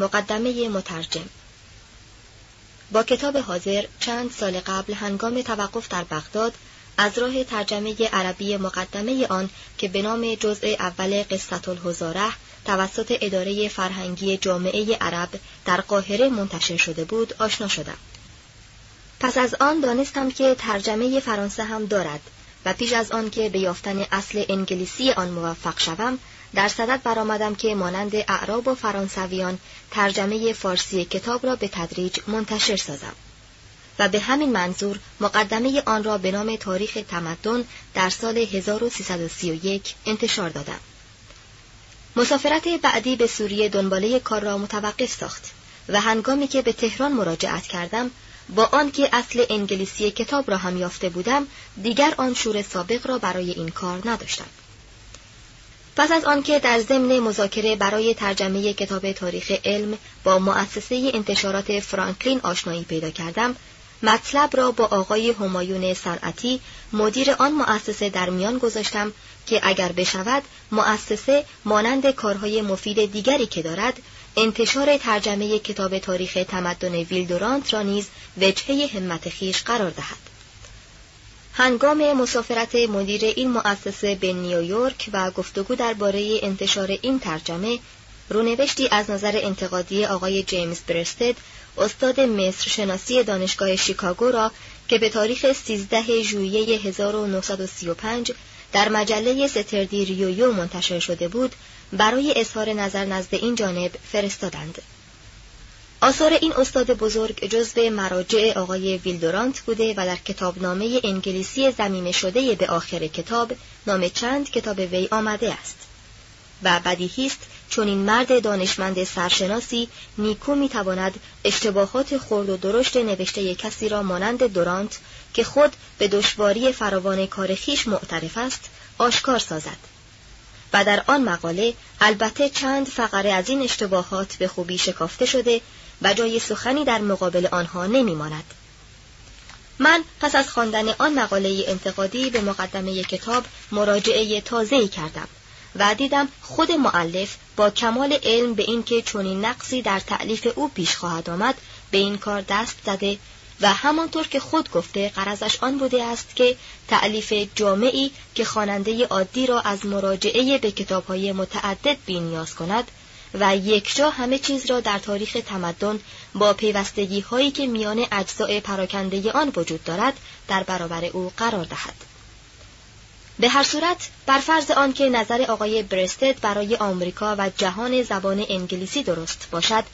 مقدمه مترجم. با کتاب حاضر چند سال قبل هنگام توقف در بغداد از راه ترجمه عربی مقدمه آن که به نام جزء اول قصت الهزاره توسط اداره فرهنگی جامعه عرب در قاهره منتشر شده بود آشنا شدم. پس از آن دانستم که ترجمه فرانسه هم دارد و پیش از آن که به یافتن اصل انگلیسی آن موفق شوم در صدد برآمدم که مانند اعراب و فرانسویان ترجمه فارسی کتاب را به تدریج منتشر سازم و به همین منظور مقدمه آن را به نام تاریخ تمدن در سال 1331 انتشار دادم. مسافرت بعدی به سوریه دنباله کار را متوقف ساخت و هنگامی که به تهران مراجعت کردم با آنکه اصل انگلیسی کتاب را هم یافته بودم دیگر آن شور سابق را برای این کار نداشتم. پس از آنکه در ضمن مذاکره برای ترجمه کتاب تاریخ علم با مؤسسه انتشارات فرانکلین آشنایی پیدا کردم مطلب را با آقای همایون صنعتی مدیر آن مؤسسه در میان گذاشتم که اگر بشود مؤسسه مانند کارهای مفید دیگری که دارد انتشار ترجمه کتاب تاریخ تمدن ویلدورانت را نیز وجهه همت خیش قرار دهد. هنگام مسافرت مدیر این مؤسسه به نیویورک و گفتگو درباره انتشار این ترجمه رونوشتی از نظر انتقادی آقای جیمز برستد استاد مصر شناسی دانشگاه شیکاگو را که به تاریخ 13 ژوئیه 1935 در مجله ستردی ریویو منتشر شده بود برای اظهار نظر نزد این جانب فرستادند. آثار این استاد بزرگ جزو مراجع آقای ویلدورانت بوده و در کتابنامه انگلیسی زمینه شده به آخر کتاب نام چند کتاب وی آمده است. و بدیهی است چون این مرد دانشمند سرشناسی نیکو می‌تواند اشتباهات خرد و درشت نوشته کسی را مانند دورانت که خود به دشواری فراوان کار خیش معترف است آشکار سازد. و در آن مقاله البته چند فقره از این اشتباهات به خوبی شکافته شده و جای سخنی در مقابل آنها نمیماند. من پس از خواندن آن مقاله انتقادی به مقدمه کتاب مراجعه تازه‌ای کردم و دیدم خود معلف با کمال علم به اینکه چنین نقصی در تعلیف او پیش خواهد آمد به این کار دست زده و همانطور که خود گفته قرضش آن بوده است که تعلیف جامعی که خواننده عادی را از مراجعه به کتابهای متعدد بینیاز کند و یکجا همه چیز را در تاریخ تمدن با پیوستگی هایی که میان اجزای پراکنده آن وجود دارد در برابر او قرار دهد. به هر صورت بر فرض آنکه نظر آقای برستد برای آمریکا و جهان زبان انگلیسی درست باشد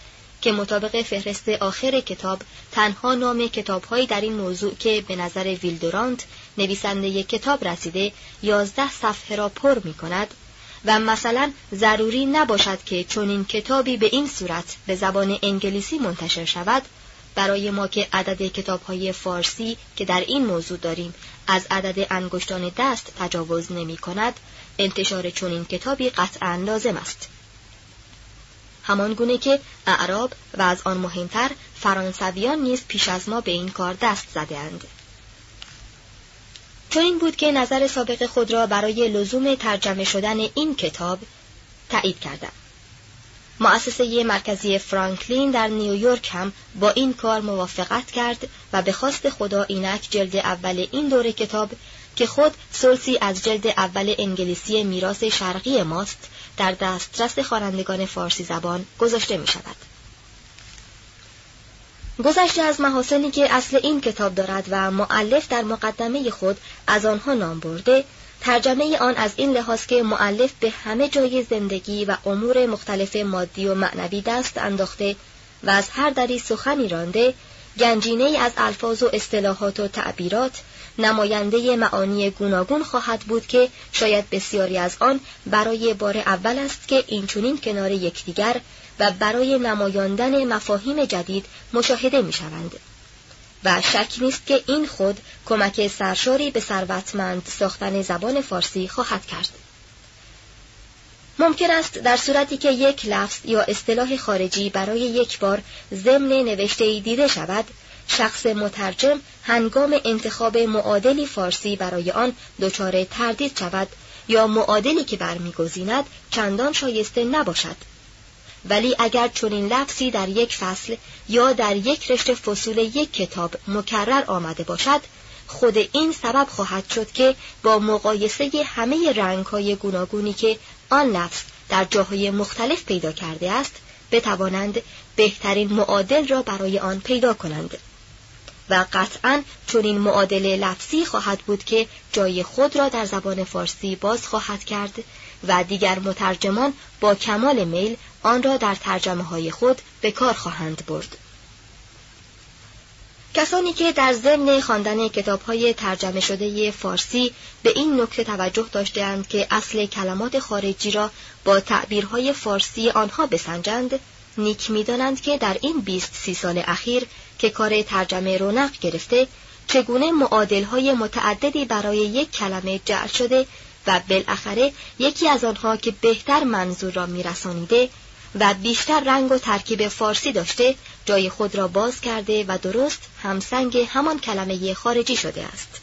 که مطابق فهرست آخر کتاب تنها نام کتابهایی در این موضوع که به نظر ویلدورانت نویسنده کتاب رسیده یازده صفحه را پر می کند و مثلا ضروری نباشد که چنین کتابی به این صورت به زبان انگلیسی منتشر شود برای ما که عدد کتاب های فارسی که در این موضوع داریم از عدد انگشتان دست تجاوز نمی کند انتشار چنین کتابی قطعا لازم است همان گونه که اعراب و از آن مهمتر فرانسویان نیز پیش از ما به این کار دست زدهاند. چون این بود که نظر سابق خود را برای لزوم ترجمه شدن این کتاب تایید کردم. مؤسسه مرکزی فرانکلین در نیویورک هم با این کار موافقت کرد و به خواست خدا اینک جلد اول این دوره کتاب که خود سلسی از جلد اول انگلیسی میراث شرقی ماست در دسترس خوانندگان فارسی زبان گذاشته می شود. گذشته از محاسنی که اصل این کتاب دارد و معلف در مقدمه خود از آنها نام برده ترجمه آن از این لحاظ که معلف به همه جای زندگی و امور مختلف مادی و معنوی دست انداخته و از هر دری سخنی رانده گنجینه از الفاظ و اصطلاحات و تعبیرات نماینده معانی گوناگون خواهد بود که شاید بسیاری از آن برای بار اول است که اینچنین کنار یکدیگر و برای نمایاندن مفاهیم جدید مشاهده می شوند. و شک نیست که این خود کمک سرشاری به ثروتمند ساختن زبان فارسی خواهد کرد. ممکن است در صورتی که یک لفظ یا اصطلاح خارجی برای یک بار ضمن نوشته دیده شود شخص مترجم هنگام انتخاب معادلی فارسی برای آن دچار تردید شود یا معادلی که برمیگزیند چندان شایسته نباشد ولی اگر چنین لفظی در یک فصل یا در یک رشته فصول یک کتاب مکرر آمده باشد خود این سبب خواهد شد که با مقایسه همه رنگهای گوناگونی که آن لفظ در جاهای مختلف پیدا کرده است بتوانند بهترین معادل را برای آن پیدا کنند. و قطعا چنین معادل لفظی خواهد بود که جای خود را در زبان فارسی باز خواهد کرد و دیگر مترجمان با کمال میل آن را در ترجمه های خود به کار خواهند برد. کسانی که در ضمن خواندن کتاب های ترجمه شده فارسی به این نکته توجه داشتهاند که اصل کلمات خارجی را با تعبیرهای فارسی آنها بسنجند نیک می‌دانند که در این بیست سی سال اخیر که کار ترجمه رونق گرفته چگونه های متعددی برای یک کلمه جعل شده و بالاخره یکی از آنها که بهتر منظور را میرسانیده و بیشتر رنگ و ترکیب فارسی داشته جای خود را باز کرده و درست همسنگ همان کلمه خارجی شده است.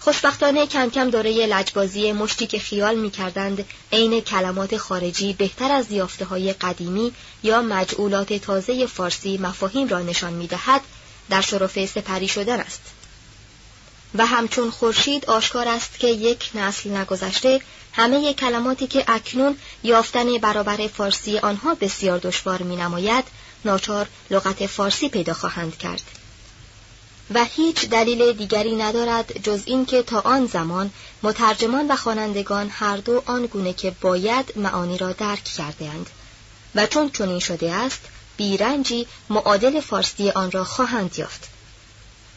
خوشبختانه کم کم دوره لجبازی مشتی که خیال می کردند عین کلمات خارجی بهتر از یافته های قدیمی یا مجعولات تازه فارسی مفاهیم را نشان می دهد در شرف سپری شدن است. و همچون خورشید آشکار است که یک نسل نگذشته همه کلماتی که اکنون یافتن برابر فارسی آنها بسیار دشوار می نماید ناچار لغت فارسی پیدا خواهند کرد. و هیچ دلیل دیگری ندارد جز اینکه تا آن زمان مترجمان و خوانندگان هر دو آن گونه که باید معانی را درک کردهاند و چون چنین شده است بیرنجی معادل فارسی آن را خواهند یافت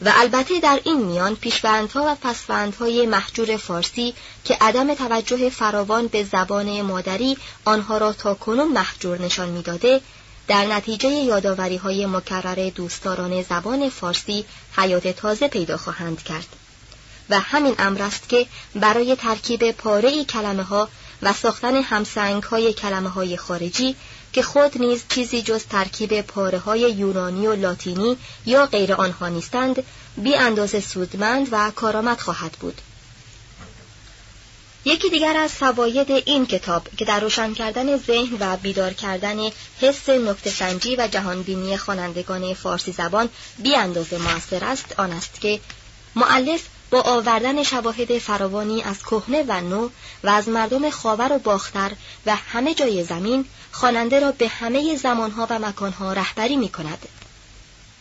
و البته در این میان پیشوندها و پسوندهای محجور فارسی که عدم توجه فراوان به زبان مادری آنها را تا کنون محجور نشان می‌داده در نتیجه یاداوری های مکرر دوستداران زبان فارسی حیات تازه پیدا خواهند کرد. و همین امر است که برای ترکیب پاره کلمه ها و ساختن همسنگ های کلمه های خارجی که خود نیز چیزی جز ترکیب پاره های یونانی و لاتینی یا غیر آنها نیستند بی اندازه سودمند و کارآمد خواهد بود. یکی دیگر از فواید این کتاب که در روشن کردن ذهن و بیدار کردن حس نکته سنجی و جهانبینی خوانندگان فارسی زبان بی اندازه است آن است که معلف با آوردن شواهد فراوانی از کهنه و نو و از مردم خاور و باختر و همه جای زمین خواننده را به همه زمانها و مکانها رهبری می کند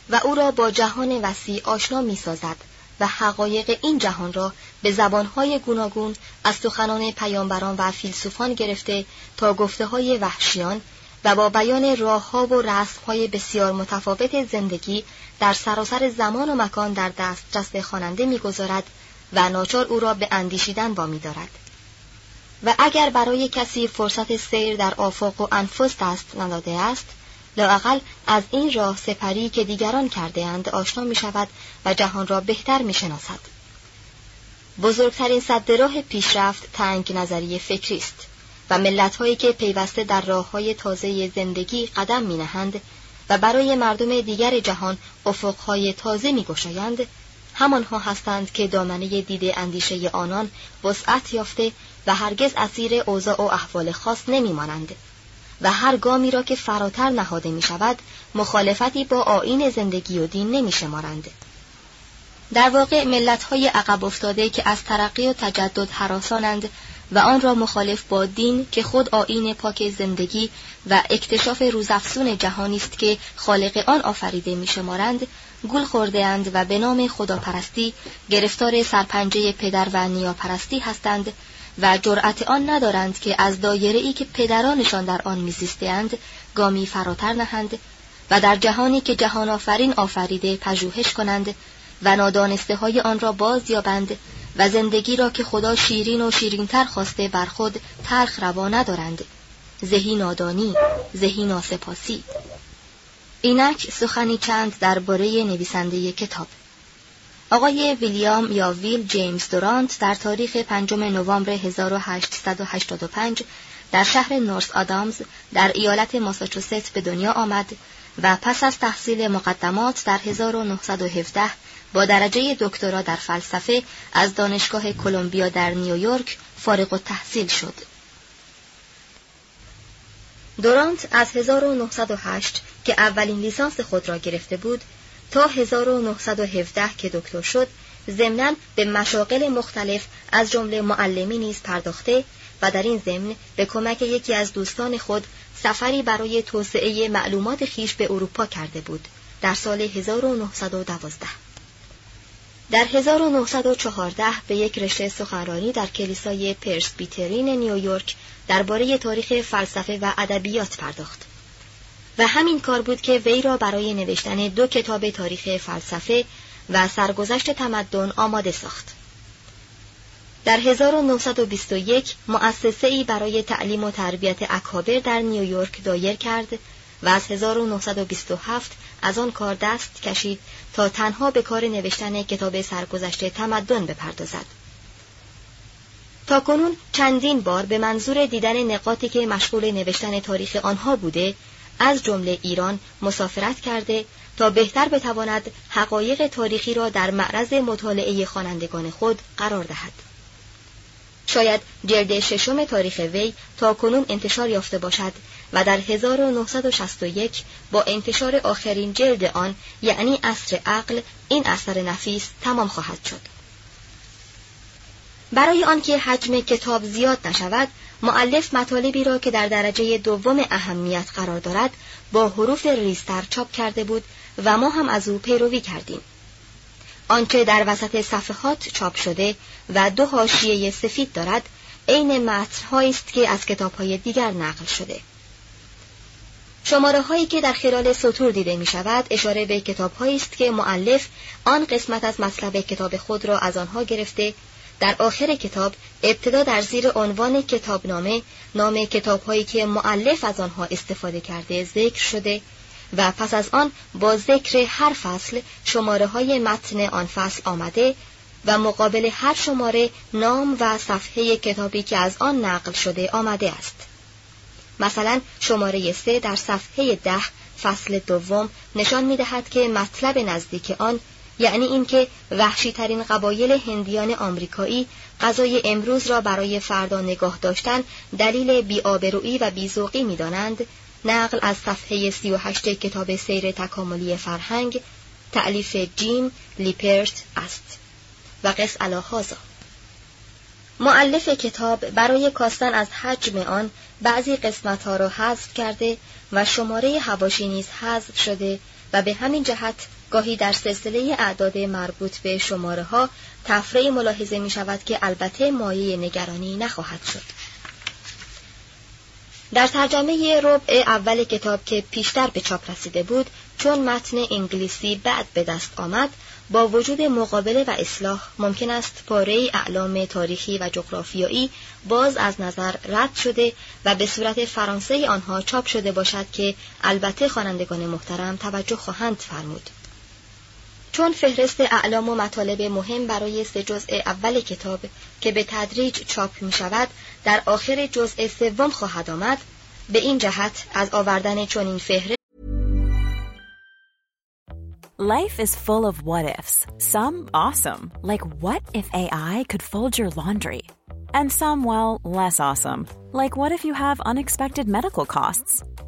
و او را با جهان وسیع آشنا می سازد و حقایق این جهان را به زبانهای گوناگون از سخنان پیامبران و فیلسوفان گرفته تا گفته های وحشیان و با بیان راه ها و رسم های بسیار متفاوت زندگی در سراسر زمان و مکان در دسترس خواننده می‌گذارد و ناچار او را به اندیشیدن وامی دارد و اگر برای کسی فرصت سیر در آفاق و انفس دست نداده است لااقل از این راه سپری که دیگران کرده اند آشنا می شود و جهان را بهتر می شناسد. بزرگترین صد راه پیشرفت تنگ نظری فکری است و ملتهایی که پیوسته در راه های تازه زندگی قدم می نهند و برای مردم دیگر جهان افقهای تازه می گشایند همانها هستند که دامنه دید اندیشه آنان وسعت یافته و هرگز اسیر اوضاع و احوال خاص نمی مانند. و هر گامی را که فراتر نهاده می شود مخالفتی با آین زندگی و دین نمی شمارند. در واقع ملت های عقب افتاده که از ترقی و تجدد حراسانند و آن را مخالف با دین که خود آین پاک زندگی و اکتشاف روزافزون جهانی است که خالق آن آفریده می شمارند گول خورده اند و به نام خداپرستی گرفتار سرپنجه پدر و نیاپرستی هستند و جرأت آن ندارند که از دایره ای که پدرانشان در آن میزیستند گامی فراتر نهند و در جهانی که جهان آفرین آفریده پژوهش کنند و نادانسته های آن را باز یابند و زندگی را که خدا شیرین و شیرینتر خواسته بر خود ترخ روا ندارند. زهی نادانی زهی ناسپاسی. اینک سخنی چند درباره نویسنده کتاب. آقای ویلیام یا ویل جیمز دورانت در تاریخ 5 نوامبر 1885 در شهر نورس آدامز در ایالت ماساچوست به دنیا آمد و پس از تحصیل مقدمات در 1917 با درجه دکترا در فلسفه از دانشگاه کلمبیا در نیویورک فارغ التحصیل شد. دورانت از 1908 که اولین لیسانس خود را گرفته بود تا 1917 که دکتر شد ضمنا به مشاغل مختلف از جمله معلمی نیز پرداخته و در این ضمن به کمک یکی از دوستان خود سفری برای توسعه معلومات خیش به اروپا کرده بود در سال 1912 در 1914 به یک رشته سخنرانی در کلیسای پرسبیترین نیویورک درباره تاریخ فلسفه و ادبیات پرداخت و همین کار بود که وی را برای نوشتن دو کتاب تاریخ فلسفه و سرگذشت تمدن آماده ساخت. در 1921 مؤسسه ای برای تعلیم و تربیت اکابر در نیویورک دایر کرد و از 1927 از آن کار دست کشید تا تنها به کار نوشتن کتاب سرگذشت تمدن بپردازد. تا کنون چندین بار به منظور دیدن نقاطی که مشغول نوشتن تاریخ آنها بوده از جمله ایران مسافرت کرده تا بهتر بتواند حقایق تاریخی را در معرض مطالعه خوانندگان خود قرار دهد. شاید جلد ششم تاریخ وی تا کنون انتشار یافته باشد و در 1961 با انتشار آخرین جلد آن یعنی اصر عقل این اثر نفیس تمام خواهد شد. برای آنکه حجم کتاب زیاد نشود معلف مطالبی را که در درجه دوم اهمیت قرار دارد با حروف ریزتر چاپ کرده بود و ما هم از او پیروی کردیم آنچه در وسط صفحات چاپ شده و دو حاشیه سفید دارد عین متنهایی است که از کتابهای دیگر نقل شده. شماره هایی که در خلال سطور دیده می شود اشاره به کتاب است که معلف آن قسمت از مطلب کتاب خود را از آنها گرفته در آخر کتاب ابتدا در زیر عنوان کتابنامه نام کتابهایی که معلف از آنها استفاده کرده ذکر شده و پس از آن با ذکر هر فصل شماره های متن آن فصل آمده و مقابل هر شماره نام و صفحه کتابی که از آن نقل شده آمده است. مثلا شماره سه در صفحه ده فصل دوم نشان می دهد که مطلب نزدیک آن یعنی اینکه وحشی ترین قبایل هندیان آمریکایی غذای امروز را برای فردا نگاه داشتن دلیل بیآبرویی و بیزوقی می‌دانند نقل از صفحه 38 کتاب سیر تکاملی فرهنگ تعلیف جیم لیپرت است و قس هازا معلف کتاب برای کاستن از حجم آن بعضی قسمت ها را حذف کرده و شماره هواشی نیز حذف شده و به همین جهت گاهی در سلسله اعداد مربوط به شماره ها تفره ملاحظه می شود که البته مایه نگرانی نخواهد شد. در ترجمه ربع اول کتاب که پیشتر به چاپ رسیده بود چون متن انگلیسی بعد به دست آمد با وجود مقابله و اصلاح ممکن است پاره اعلام تاریخی و جغرافیایی باز از نظر رد شده و به صورت فرانسه آنها چاپ شده باشد که البته خوانندگان محترم توجه خواهند فرمود. چون فهرست اعلام و مطالب مهم برای سه جزء اول کتاب که به تدریج چاپ می شود در آخر جزء سوم خواهد آمد به این جهت از آوردن چنین فهرست Life is full of what ifs. Some awesome, like what if AI could fold your laundry? And some, well, less awesome, like what if you have unexpected medical costs?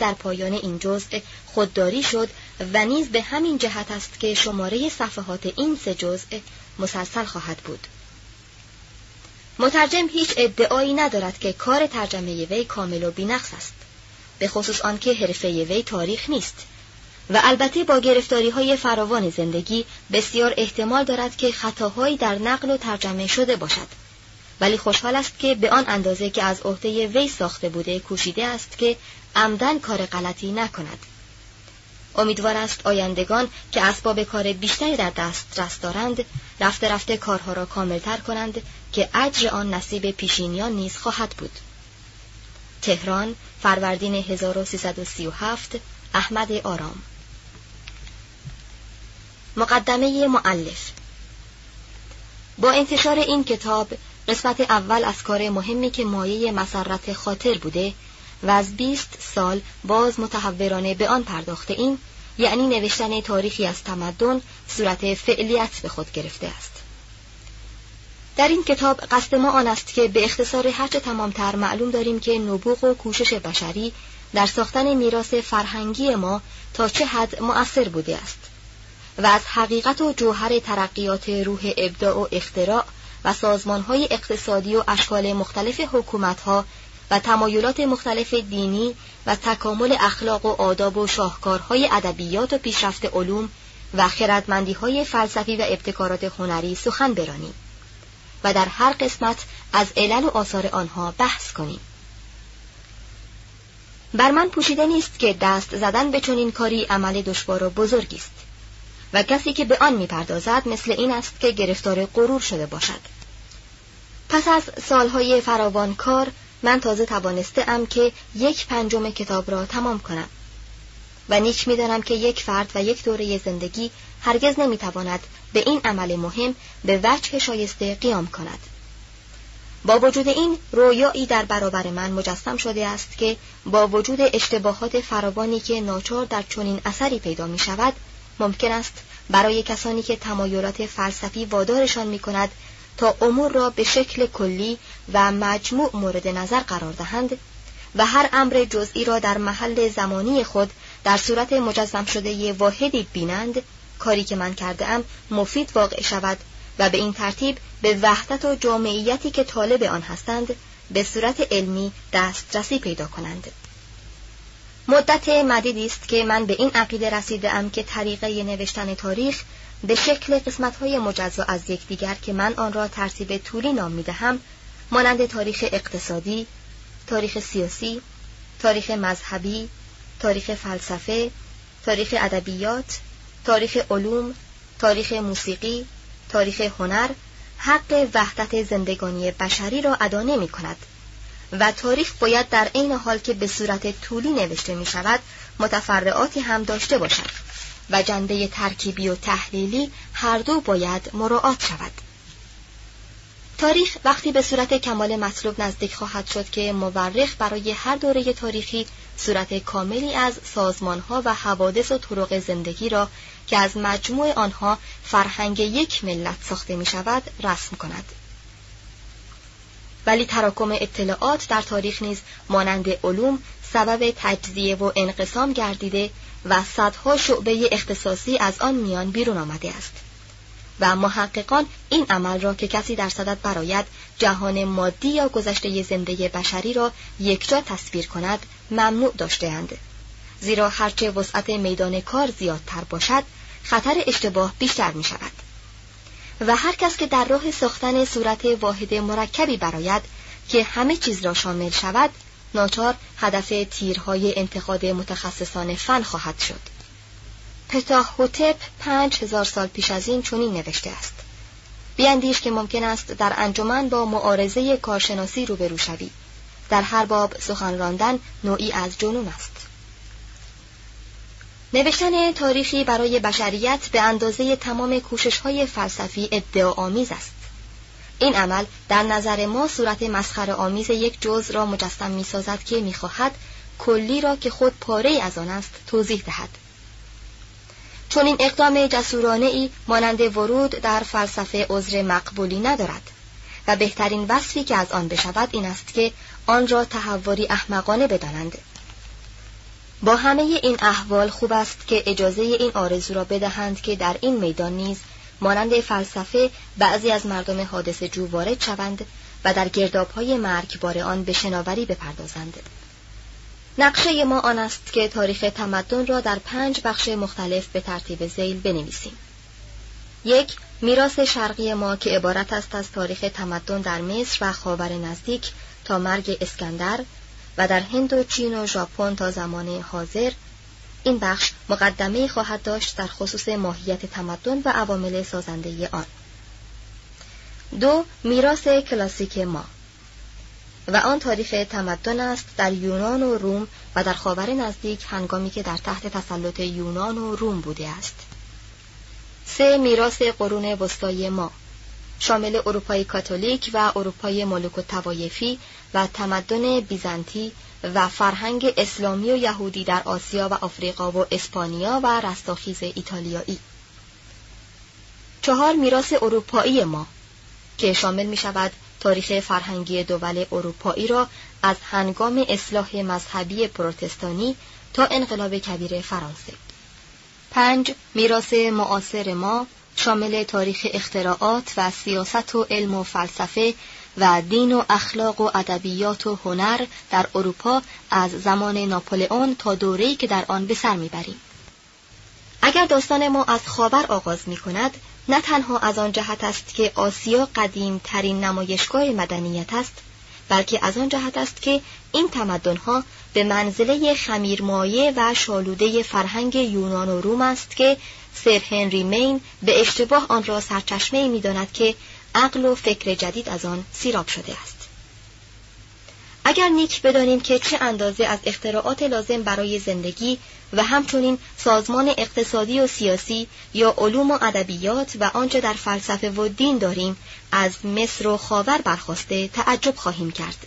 در پایان این جزء خودداری شد و نیز به همین جهت است که شماره صفحات این سه جزء مسلسل خواهد بود. مترجم هیچ ادعایی ندارد که کار ترجمه وی کامل و بینقص است به خصوص آنکه حرفه وی تاریخ نیست. و البته با گرفتاری های فراوان زندگی بسیار احتمال دارد که خطاهایی در نقل و ترجمه شده باشد. ولی خوشحال است که به آن اندازه که از عهده وی ساخته بوده کوشیده است که عمدن کار غلطی نکند. امیدوار است آیندگان که اسباب کار بیشتری در دسترس دارند رفته رفته کارها را کاملتر کنند که اجر آن نصیب پیشینیان نیز خواهد بود. تهران فروردین 1337 احمد آرام. مقدمه معلف با انتشار این کتاب قسمت اول از کار مهمی که مایه مسرت خاطر بوده و از بیست سال باز متحورانه به آن پرداخته این یعنی نوشتن تاریخی از تمدن صورت فعلیت به خود گرفته است. در این کتاب قصد ما آن است که به اختصار هرچه تمامتر معلوم داریم که نبوغ و کوشش بشری در ساختن میراث فرهنگی ما تا چه حد مؤثر بوده است و از حقیقت و جوهر ترقیات روح ابداع و اختراع و سازمانهای اقتصادی و اشکال مختلف حکومتها و تمایلات مختلف دینی و تکامل اخلاق و آداب و شاهکارهای ادبیات و پیشرفت علوم و خردمندی های فلسفی و ابتکارات هنری سخن برانیم و در هر قسمت از علل و آثار آنها بحث کنیم. بر من پوشیده نیست که دست زدن به چنین کاری عمل دشوار و بزرگی است. و کسی که به آن می‌پردازد مثل این است که گرفتار غرور شده باشد. پس از سالهای فراوان کار من تازه توانسته ام که یک پنجم کتاب را تمام کنم و نیک می‌دانم که یک فرد و یک دوره زندگی هرگز نمی‌تواند به این عمل مهم به وجه شایسته قیام کند. با وجود این رویایی در برابر من مجسم شده است که با وجود اشتباهات فراوانی که ناچار در چنین اثری پیدا می شود ممکن است برای کسانی که تمایلات فلسفی وادارشان می کند تا امور را به شکل کلی و مجموع مورد نظر قرار دهند و هر امر جزئی را در محل زمانی خود در صورت مجزم شده واحدی بینند کاری که من کرده ام مفید واقع شود و به این ترتیب به وحدت و جامعیتی که طالب آن هستند به صورت علمی دسترسی پیدا کنند. مدت مدیدی است که من به این عقیده رسیده ام که طریقه نوشتن تاریخ به شکل قسمت های مجزا از یکدیگر که من آن را ترتیب طولی نام می دهم مانند تاریخ اقتصادی، تاریخ سیاسی، تاریخ مذهبی، تاریخ فلسفه، تاریخ ادبیات، تاریخ علوم، تاریخ موسیقی، تاریخ هنر حق وحدت زندگانی بشری را ادا نمی کند و تاریخ باید در عین حال که به صورت طولی نوشته می شود متفرعاتی هم داشته باشد و جنبه ترکیبی و تحلیلی هر دو باید مراعات شود. تاریخ وقتی به صورت کمال مطلوب نزدیک خواهد شد که مورخ برای هر دوره تاریخی صورت کاملی از سازمانها و حوادث و طرق زندگی را که از مجموع آنها فرهنگ یک ملت ساخته می شود رسم کند. ولی تراکم اطلاعات در تاریخ نیز مانند علوم سبب تجزیه و انقسام گردیده و صدها شعبه اختصاصی از آن میان بیرون آمده است. و محققان این عمل را که کسی در صدد براید جهان مادی یا گذشته زنده بشری را یکجا تصویر کند ممنوع داشتهاند. زیرا هرچه وسعت میدان کار زیادتر باشد خطر اشتباه بیشتر می شود و هر کس که در راه ساختن صورت واحد مرکبی براید که همه چیز را شامل شود ناچار هدف تیرهای انتقاد متخصصان فن خواهد شد. پتاه هوتپ پنج هزار سال پیش از این چنین نوشته است. بیاندیش که ممکن است در انجمن با معارضه کارشناسی روبرو شوی. در هر باب سخن راندن نوعی از جنون است. نوشتن تاریخی برای بشریت به اندازه تمام کوشش های فلسفی ادعاآمیز است. این عمل در نظر ما صورت مسخره آمیز یک جز را مجسم می سازد که می خواهد کلی را که خود پاره از آن است توضیح دهد. چون این اقدام جسورانه ای مانند ورود در فلسفه عذر مقبولی ندارد و بهترین وصفی که از آن بشود این است که آن را تحوری احمقانه بدانند. با همه این احوال خوب است که اجازه این آرزو را بدهند که در این میدان نیز مانند فلسفه بعضی از مردم حادث جو وارد شوند و در گردابهای مرگبار آن به شناوری بپردازند. نقشه ما آن است که تاریخ تمدن را در پنج بخش مختلف به ترتیب زیل بنویسیم. یک میراث شرقی ما که عبارت است از تاریخ تمدن در مصر و خاور نزدیک تا مرگ اسکندر. و در هند و چین و ژاپن تا زمان حاضر این بخش مقدمه خواهد داشت در خصوص ماهیت تمدن و عوامل سازنده آن. دو میراث کلاسیک ما. و آن تاریخ تمدن است در یونان و روم و در خاور نزدیک هنگامی که در تحت تسلط یونان و روم بوده است. سه میراث قرون وسطای ما. شامل اروپای کاتولیک و اروپای ملوک و توایفی و تمدن بیزنطی و فرهنگ اسلامی و یهودی در آسیا و آفریقا و اسپانیا و رستاخیز ایتالیایی. چهار میراث اروپایی ما که شامل می شود تاریخ فرهنگی دول اروپایی را از هنگام اصلاح مذهبی پروتستانی تا انقلاب کبیر فرانسه. پنج میراث معاصر ما شامل تاریخ اختراعات و سیاست و علم و فلسفه و دین و اخلاق و ادبیات و هنر در اروپا از زمان ناپولئون تا دوره‌ای که در آن به سر می‌بریم. اگر داستان ما از خاور آغاز می کند نه تنها از آن جهت است که آسیا قدیم ترین نمایشگاه مدنیت است بلکه از آن جهت است که این تمدنها به منزله خمیرمایه و شالوده فرهنگ یونان و روم است که سر هنری مین به اشتباه آن را سرچشمه می داند که عقل و فکر جدید از آن سیراب شده است. اگر نیک بدانیم که چه اندازه از اختراعات لازم برای زندگی و همچنین سازمان اقتصادی و سیاسی یا علوم و ادبیات و آنچه در فلسفه و دین داریم از مصر و خاور برخواسته تعجب خواهیم کرد.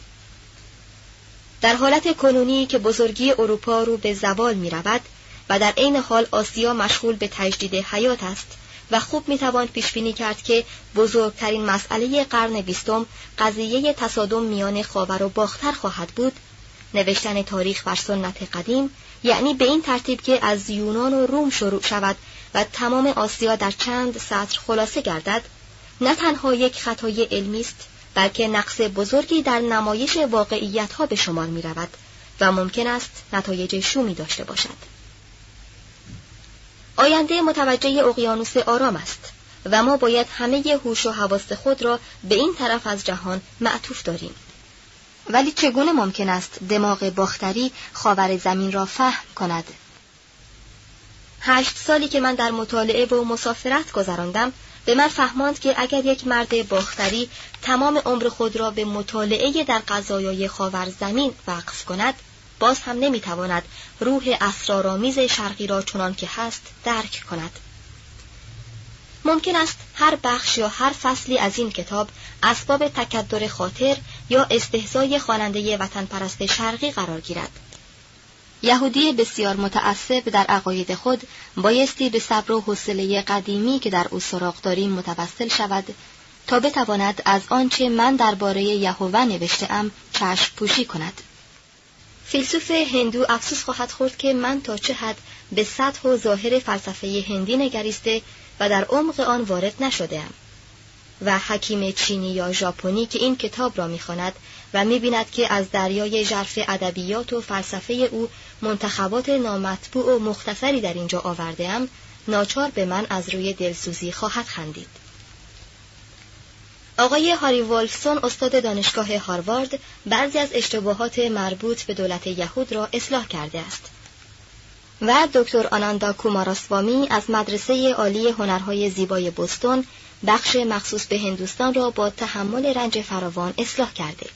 در حالت کنونی که بزرگی اروپا رو به زوال می رود و در عین حال آسیا مشغول به تجدید حیات است و خوب می‌توان پیش بینی کرد که بزرگترین مسئله قرن بیستم قضیه تصادم میان خاور و باختر خواهد بود نوشتن تاریخ بر سنت قدیم یعنی به این ترتیب که از یونان و روم شروع شود و تمام آسیا در چند سطر خلاصه گردد نه تنها یک خطای علمی است بلکه نقص بزرگی در نمایش واقعیت ها به شمار می رود و ممکن است نتایج شومی داشته باشد. آینده متوجه اقیانوس آرام است و ما باید همه هوش و حواس خود را به این طرف از جهان معطوف داریم. ولی چگونه ممکن است دماغ باختری خاور زمین را فهم کند؟ هشت سالی که من در مطالعه و مسافرت گذراندم به من فهماند که اگر یک مرد باختری تمام عمر خود را به مطالعه در قضایای خاور زمین وقف کند باز هم نمی‌تواند روح اسرارآمیز شرقی را چنان که هست درک کند. ممکن است هر بخش یا هر فصلی از این کتاب اسباب تکدر خاطر یا استهزای خواننده وطن پرست شرقی قرار گیرد. یهودی بسیار متعصب در عقاید خود بایستی به صبر و حوصله قدیمی که در او سراغ داریم متوسل شود تا بتواند از آنچه من درباره یهوه نوشته چشم پوشی کند. فیلسوف هندو افسوس خواهد خورد که من تا چه حد به سطح و ظاهر فلسفه هندی نگریسته و در عمق آن وارد نشدهام. و حکیم چینی یا ژاپنی که این کتاب را می‌خواند و می‌بیند که از دریای ژرف ادبیات و فلسفه او منتخبات نامطبوع و مختصری در اینجا آورده ناچار به من از روی دلسوزی خواهد خندید. آقای هاری ولفسون استاد دانشگاه هاروارد بعضی از اشتباهات مربوط به دولت یهود را اصلاح کرده است. و دکتر آناندا کوماراسوامی از مدرسه عالی هنرهای زیبای بوستون بخش مخصوص به هندوستان را با تحمل رنج فراوان اصلاح کرده.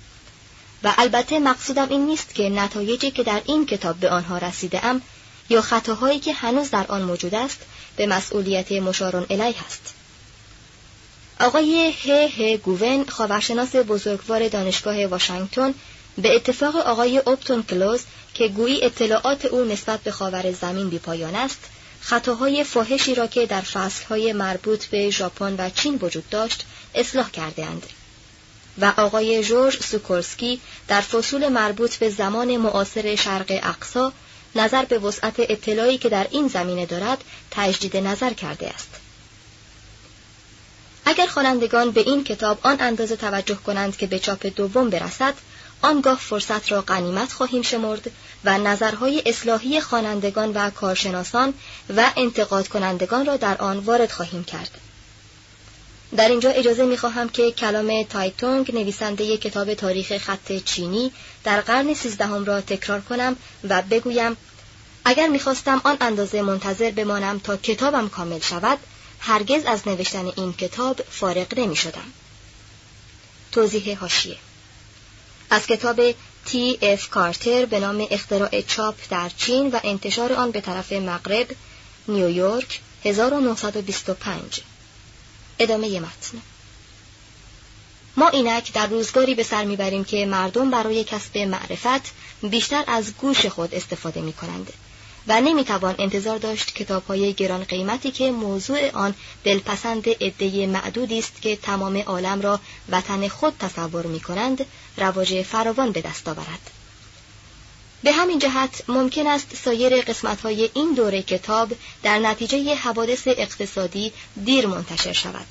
و البته مقصودم این نیست که نتایجی که در این کتاب به آنها رسیده ام یا خطاهایی که هنوز در آن موجود است به مسئولیت مشارون الیه است آقای ه ه گوون خاورشناس بزرگوار دانشگاه واشنگتن به اتفاق آقای اپتون کلوز که گویی اطلاعات او نسبت به خاور زمین بیپایان است خطاهای فاحشی را که در فصلهای مربوط به ژاپن و چین وجود داشت اصلاح کردهاند. و آقای جورج سوکورسکی در فصول مربوط به زمان معاصر شرق اقصا نظر به وسعت اطلاعی که در این زمینه دارد تجدید نظر کرده است. اگر خوانندگان به این کتاب آن اندازه توجه کنند که به چاپ دوم برسد آنگاه فرصت را غنیمت خواهیم شمرد و نظرهای اصلاحی خوانندگان و کارشناسان و انتقاد کنندگان را در آن وارد خواهیم کرد. در اینجا اجازه می خواهم که کلام تایتونگ نویسنده کتاب تاریخ خط چینی در قرن سیزدهم را تکرار کنم و بگویم اگر می‌خواستم آن اندازه منتظر بمانم تا کتابم کامل شود هرگز از نوشتن این کتاب فارغ نمی شدم. توضیح حاشیه از کتاب تی اف کارتر به نام اختراع چاپ در چین و انتشار آن به طرف مغرب نیویورک 1925 ادامه متن. ما اینک در روزگاری به سر می‌بریم که مردم برای کسب معرفت بیشتر از گوش خود استفاده می کنند و نمی‌توان انتظار داشت کتاب های گران قیمتی که موضوع آن دلپسند عده معدودی است که تمام عالم را وطن خود تصور می کنند رواج فراوان به دست آورد. به همین جهت ممکن است سایر قسمت های این دوره کتاب در نتیجه حوادث اقتصادی دیر منتشر شود.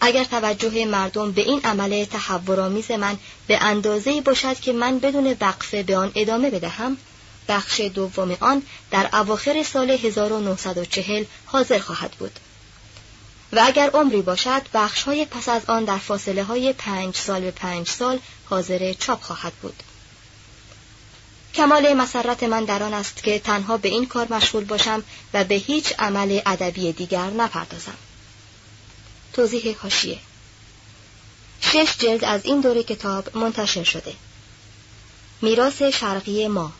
اگر توجه مردم به این عمل تحورآمیز من به اندازه باشد که من بدون وقفه به آن ادامه بدهم بخش دوم آن در اواخر سال 1940 حاضر خواهد بود. و اگر عمری باشد بخش های پس از آن در فاصله های پنج سال به پنج سال حاضر چاپ خواهد بود. کمال مسرت من در آن است که تنها به این کار مشغول باشم و به هیچ عمل ادبی دیگر نپردازم. توضیح حاشیه. شش جلد از این دوره کتاب منتشر شده. میراث شرقی ما.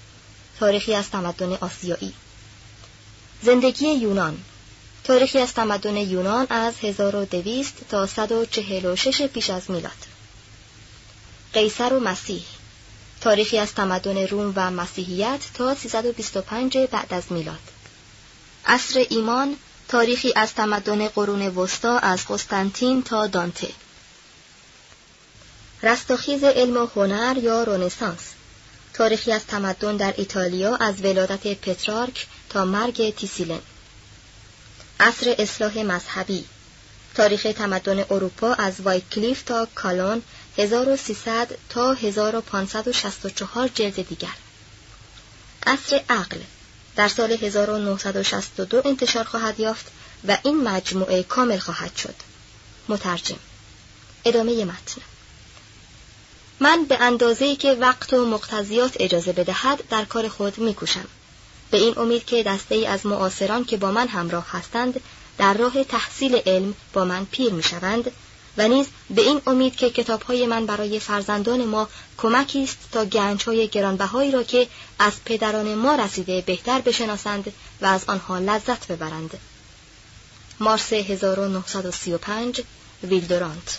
تاریخی از تمدن آسیایی. زندگی یونان. تاریخی از تمدن یونان از 1200 تا 146 پیش از میلاد. قیصر و مسیح. تاریخی از تمدن روم و مسیحیت تا 325 بعد از میلاد. عصر ایمان تاریخی از تمدن قرون وسطا از قسطنطین تا دانته. رستاخیز علم و هنر یا رونسانس تاریخی از تمدن در ایتالیا از ولادت پترارک تا مرگ تیسیلن. عصر اصلاح مذهبی. تاریخ تمدن اروپا از وایکلیف تا کالون 1300 تا 1564 جلد دیگر. عصر عقل. در سال 1962 انتشار خواهد یافت و این مجموعه کامل خواهد شد. مترجم. ادامه متن. من به اندازه‌ای که وقت و مقتضیات اجازه بدهد در کار خود میکوشم به این امید که دسته ای از معاصران که با من همراه هستند در راه تحصیل علم با من پیر می‌شوند و نیز به این امید که کتابهای من برای فرزندان ما کمکی است تا گنجهای گرانبهایی را که از پدران ما رسیده بهتر بشناسند و از آنها لذت ببرند. مارس 1935 ویلدورانت